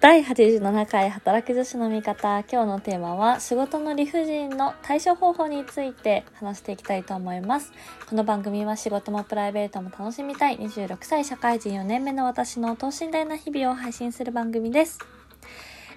第87回働く女子の味方。今日のテーマは仕事の理不尽の対処方法について話していきたいと思います。この番組は仕事もプライベートも楽しみたい。26歳社会人4年目の私の等身大な日々を配信する番組です。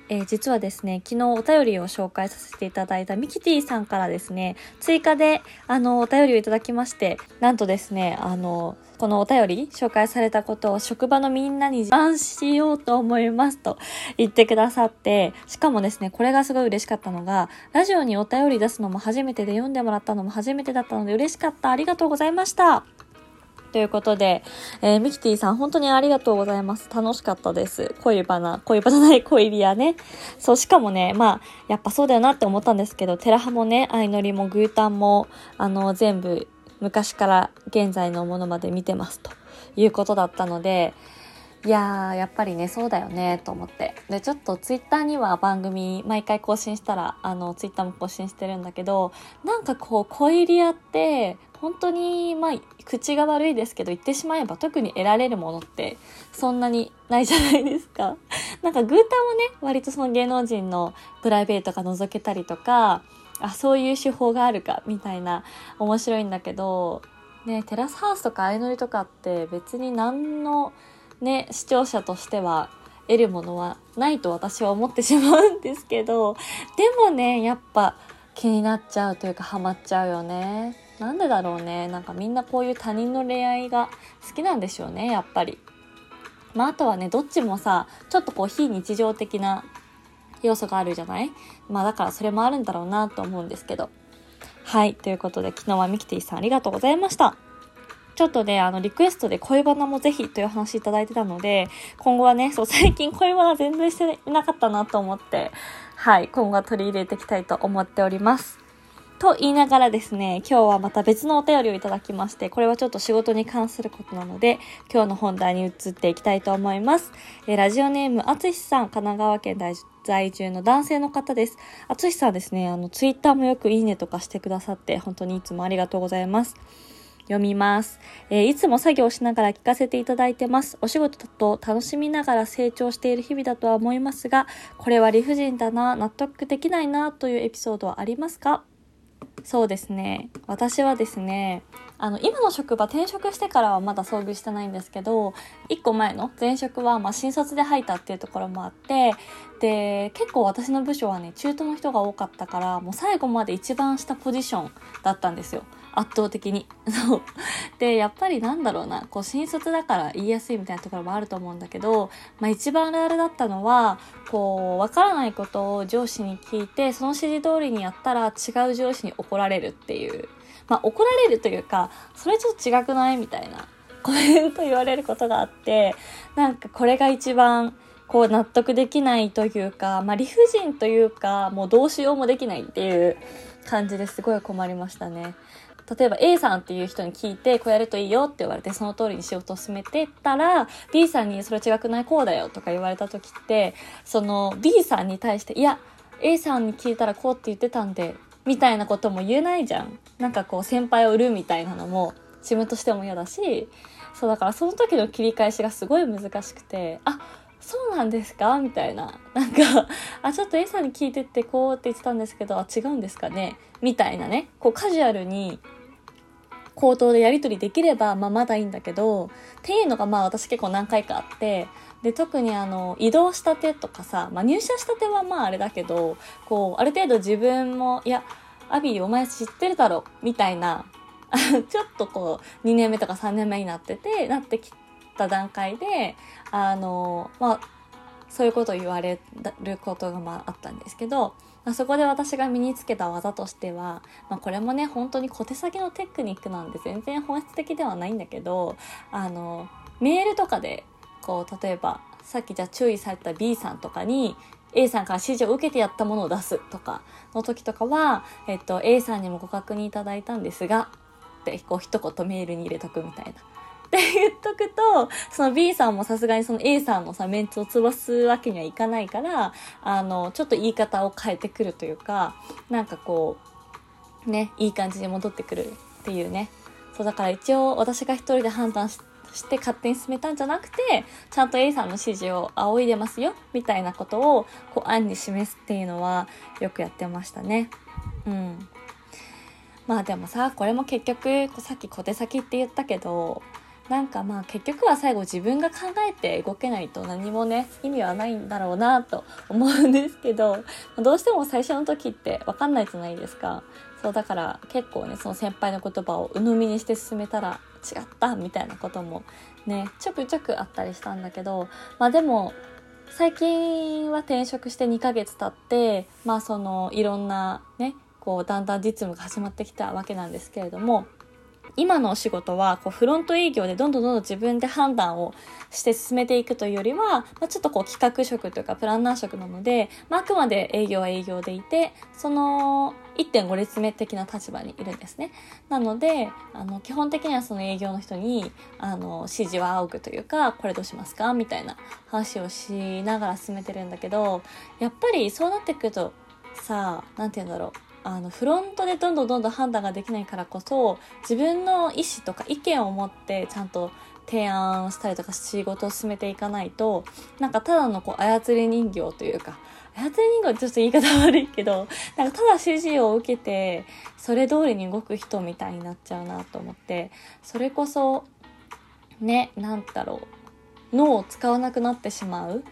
えー、実はですね、昨日お便りを紹介させていただいたミキティさんからですね、追加で、あの、お便りをいただきまして、なんとですね、あの、このお便り紹介されたことを職場のみんなに自慢しようと思いますと言ってくださって、しかもですね、これがすごい嬉しかったのが、ラジオにお便り出すのも初めてで読んでもらったのも初めてだったので嬉しかった。ありがとうございました。ということで、えー、ミキティさん本当にありがとうございます。楽しかったです。恋バナ、恋バナない恋ビアね。そう、しかもね、まあ、やっぱそうだよなって思ったんですけど、テラハもね、相乗りもグータンも、あの、全部昔から現在のものまで見てますということだったので、いやー、やっぱりね、そうだよね、と思って。で、ちょっとツイッターには番組、毎回更新したら、あの、ツイッターも更新してるんだけど、なんかこう、恋リアって、本当に、まあ、口が悪いですけど、言ってしまえば特に得られるものって、そんなにないじゃないですか。なんか、グータンもね、割とその芸能人のプライベートが覗けたりとか、あ、そういう手法があるか、みたいな、面白いんだけど、ね、テラスハウスとか相乗りとかって別に何の、ね、視聴者としては得るものはないと私は思ってしまうんですけど、でもね、やっぱ気になっちゃうというかハマっちゃうよね。なんでだろうね。なんかみんなこういう他人の恋愛が好きなんでしょうね、やっぱり。まああとはね、どっちもさ、ちょっとこう非日常的な要素があるじゃない？まあだからそれもあるんだろうなと思うんですけど。はい。ということで昨日はミキティさんありがとうございました。ちょっとね、あの、リクエストで恋バナもぜひという話いただいてたので、今後はね、そう、最近恋バナ全然していなかったなと思って、はい、今後は取り入れていきたいと思っております。と言いながらですね、今日はまた別のお便りをいただきまして、これはちょっと仕事に関することなので、今日の本題に移っていきたいと思います。えー、ラジオネーム、あつしさん、神奈川県在住の男性の方です。あつしさんですね、あの、ツイッターもよくいいねとかしてくださって、本当にいつもありがとうございます。読みます、えー、いつも作業しながら聞かせていただいてます。お仕事と楽しみながら成長している日々だとは思いますが、これは理不尽だな、納得できないなというエピソードはありますか？そうですね。私はですね、あの、今の職場転職してからはまだ遭遇してないんですけど、一個前の前職は、まあ、新卒で入ったっていうところもあって、で、結構私の部署はね、中途の人が多かったから、もう最後まで一番下ポジションだったんですよ。圧倒的に。で、やっぱりなんだろうな、こう、新卒だから言いやすいみたいなところもあると思うんだけど、まあ一番あるあるだったのは、こう、わからないことを上司に聞いて、その指示通りにやったら違う上司に怒られるっていう。まあ怒られるというか、それちょっと違くない？みたいなコメント言われることがあって、なんかこれが一番、こう納得できないというか、まあ理不尽というか、もうどうしようもできないっていう感じですごい困りましたね。例えば A さんっていう人に聞いて、こうやるといいよって言われて、その通りに仕事を進めてったら、B さんにそれ違くない？こうだよとか言われた時って、その B さんに対して、いや、A さんに聞いたらこうって言ってたんで、みたいなことも言えないじゃん。なんかこう先輩を売るみたいなのも、自分としても嫌だし、そうだからその時の切り返しがすごい難しくて、あ、そうなんですか？みたいな。なんか、あ、ちょっと A さんに聞いてってこうって言ってたんですけど、あ、違うんですかね？みたいなね。こうカジュアルに口頭でやり取りできれば、まあまだいいんだけど、っていうのがまあ私結構何回かあって、で、特にあの、移動したてとかさ、まあ入社したてはまああれだけど、こう、ある程度自分も、いや、アビーお前知ってるだろ、みたいな、ちょっとこう、2年目とか3年目になってて、なってきた段階で、あの、まあ、そういうことを言われることがまああったんですけど、まあ、そこで私が身につけた技としては、まあ、これもね本当に小手先のテクニックなんで全然本質的ではないんだけどあのメールとかでこう例えばさっきじゃ注意された B さんとかに A さんから指示を受けてやったものを出すとかの時とかは、えっと、A さんにもご確認いただいたんですがってこう一言メールに入れとくみたいな。って言っとくと、その B さんもさすがにその A さんのさ、メンツを潰すわけにはいかないから、あの、ちょっと言い方を変えてくるというか、なんかこう、ね、いい感じに戻ってくるっていうね。そうだから一応私が一人で判断しして勝手に進めたんじゃなくて、ちゃんと A さんの指示を仰いでますよ、みたいなことを、こう、案に示すっていうのは、よくやってましたね。うん。まあでもさ、これも結局、さっき小手先って言ったけど、なんかまあ結局は最後自分が考えて動けないと何もね意味はないんだろうなと思うんですけど どうしても最初の時って分かんないじゃないですか。そうだから結構ねその先輩の言葉を鵜呑みにして進めたら違ったみたいなこともねちょくちょくあったりしたんだけどまあでも最近は転職して2ヶ月経ってまあそのいろんなねこうだんだん実務が始まってきたわけなんですけれども今のお仕事はこうフロント営業でどんどんどんどん自分で判断をして進めていくというよりは、まあ、ちょっとこう企画職というかプランナー職なので、まあ、あくまで営業は営業でいてその1.5列目的な立場にいるんですね。なのであの基本的にはその営業の人にあの指示は仰ぐというかこれどうしますか？みたいな話をしながら進めてるんだけどやっぱりそうなってくるとさあ何て言うんだろうあのフロントでどんどんどんどん判断ができないからこそ自分の意思とか意見を持ってちゃんと提案したりとか仕事を進めていかないとなんかただのこう操り人形というか操り人形ってちょっと言い方悪いけどなんかただ指示を受けてそれ通りに動く人みたいになっちゃうなと思ってそれこそねなんだろう脳を使わなくなってしまう。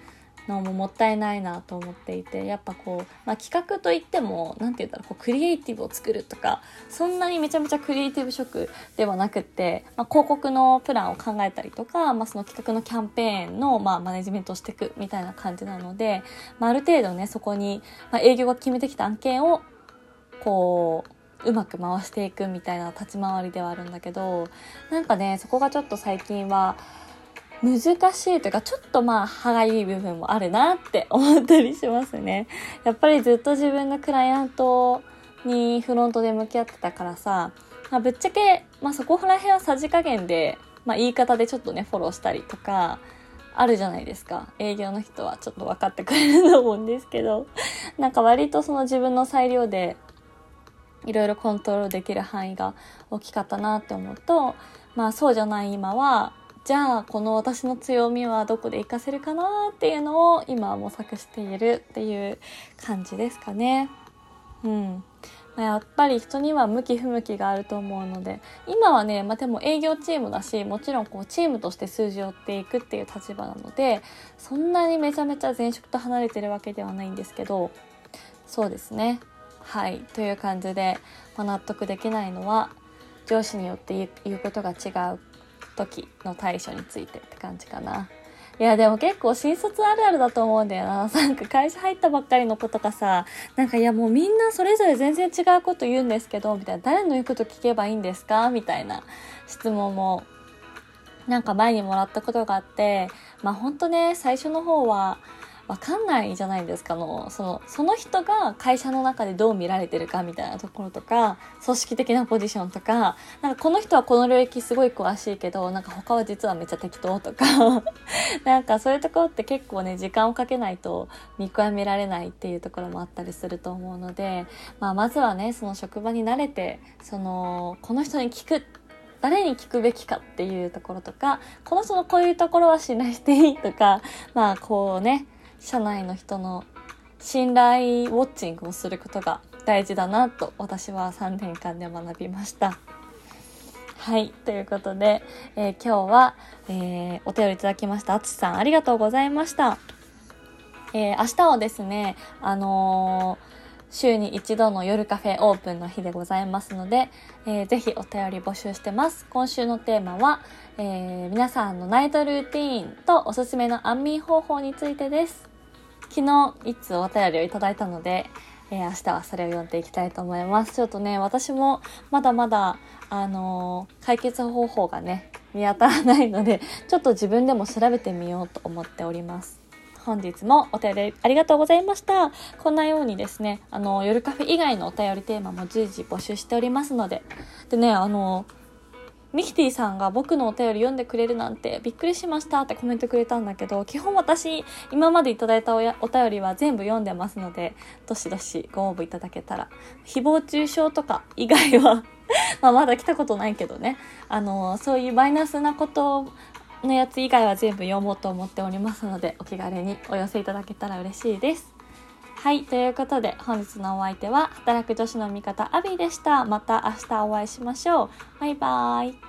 のももったいないなと思っていてやっぱこう、まあ、企画といっても何て言うんだろうこうクリエイティブを作るとかそんなにめちゃめちゃクリエイティブ職ではなくって、まあ、広告のプランを考えたりとか、まあ、その企画のキャンペーンの、まあ、マネジメントをしていくみたいな感じなので、まあ、ある程度ねそこに、まあ、営業が決めてきた案件をこううまく回していくみたいな立ち回りではあるんだけどなんかねそこがちょっと最近は難しいというか、ちょっとまあ歯がゆい部分もあるなって思ったりしますね。やっぱりずっと自分のクライアントにフロントで向き合ってたからさ、まあ、ぶっちゃけ、まあそこら辺はさじ加減で、まあ言い方でちょっとね、フォローしたりとか、あるじゃないですか。営業の人はちょっと分かってくれると思うんですけど、なんか割とその自分の裁量でいろいろコントロールできる範囲が大きかったなって思うと、まあそうじゃない今は、じゃあこの私の強みはどこで活かせるかなっていうのを今模索しているっていう感じですかね。うん。やっぱり人には向き不向きがあると思うので。今はね、まあ、でも営業チームだしもちろんこうチームとして数字を追っていくっていう立場なのでそんなにめちゃめちゃ前職と離れてるわけではないんですけど。そうですね。はい。という感じで、まあ、納得できないのは上司によって言うことが違う。時の対処についてって感じかな。いや、でも結構新卒あるあるだと思うんだよな。なんか会社入ったばっかりの子とかさ、なんかいやもうみんなそれぞれ全然違うこと言うんですけど、みたいな、誰の言うこと聞けばいいんですか？みたいな質問も、なんか前にもらったことがあって、まあほんとね、最初の方は、わかんないじゃないですかのそのその人が会社の中でどう見られてるかみたいなところとか組織的なポジションとか。なんかこの人はこの領域すごい詳しいけどなんか他は実はめっちゃ適当とか。なんかそういうところって結構ね時間をかけないと見極められないっていうところもあったりすると思うので、まあ、まずはねその職場に慣れてそのこの人に聞く誰に聞くべきかっていうところとかこの人のこういうところは信頼していいとかまあこうね社内の人の信頼ウォッチングをすることが大事だなと私は3年間で学びました。はい。ということで、えー、今日は、えー、お便りいただきました。あつしさん、ありがとうございました。えー、明日はですね、あの週に一度の夜カフェオープンの日でございますので、えー、ぜひお便り募集してます。今週のテーマは、えー、皆さんのナイトルーティーンとおすすめの安眠方法についてです。昨日いつお便りをいただいたので、えー、明日はそれを読んでいきたいと思います。ちょっとね、私もまだまだ、あのー、解決方法がね、見当たらないので、ちょっと自分でも調べてみようと思っております。本日もお便りありがとうございました。こんなようにですね、あの、夜カフェ以外のお便りテーマも随時募集しておりますので、でね、あの、ミキティさんが僕のお便り読んでくれるなんてびっくりしましたってコメントくれたんだけど、基本私、今までいただいたおお便りは全部読んでますので、どしどしご応募いただけたら。誹謗中傷とか以外は まあまだ来たことないけどねあのそういうマイナスなことのやつ以外は全部読もうと思っておりますのでお気軽にお寄せいただけたら嬉しいです。はいということで本日のお相手は働く女子の味方アビーでした。また明日お会いしましょう。バイバーイ。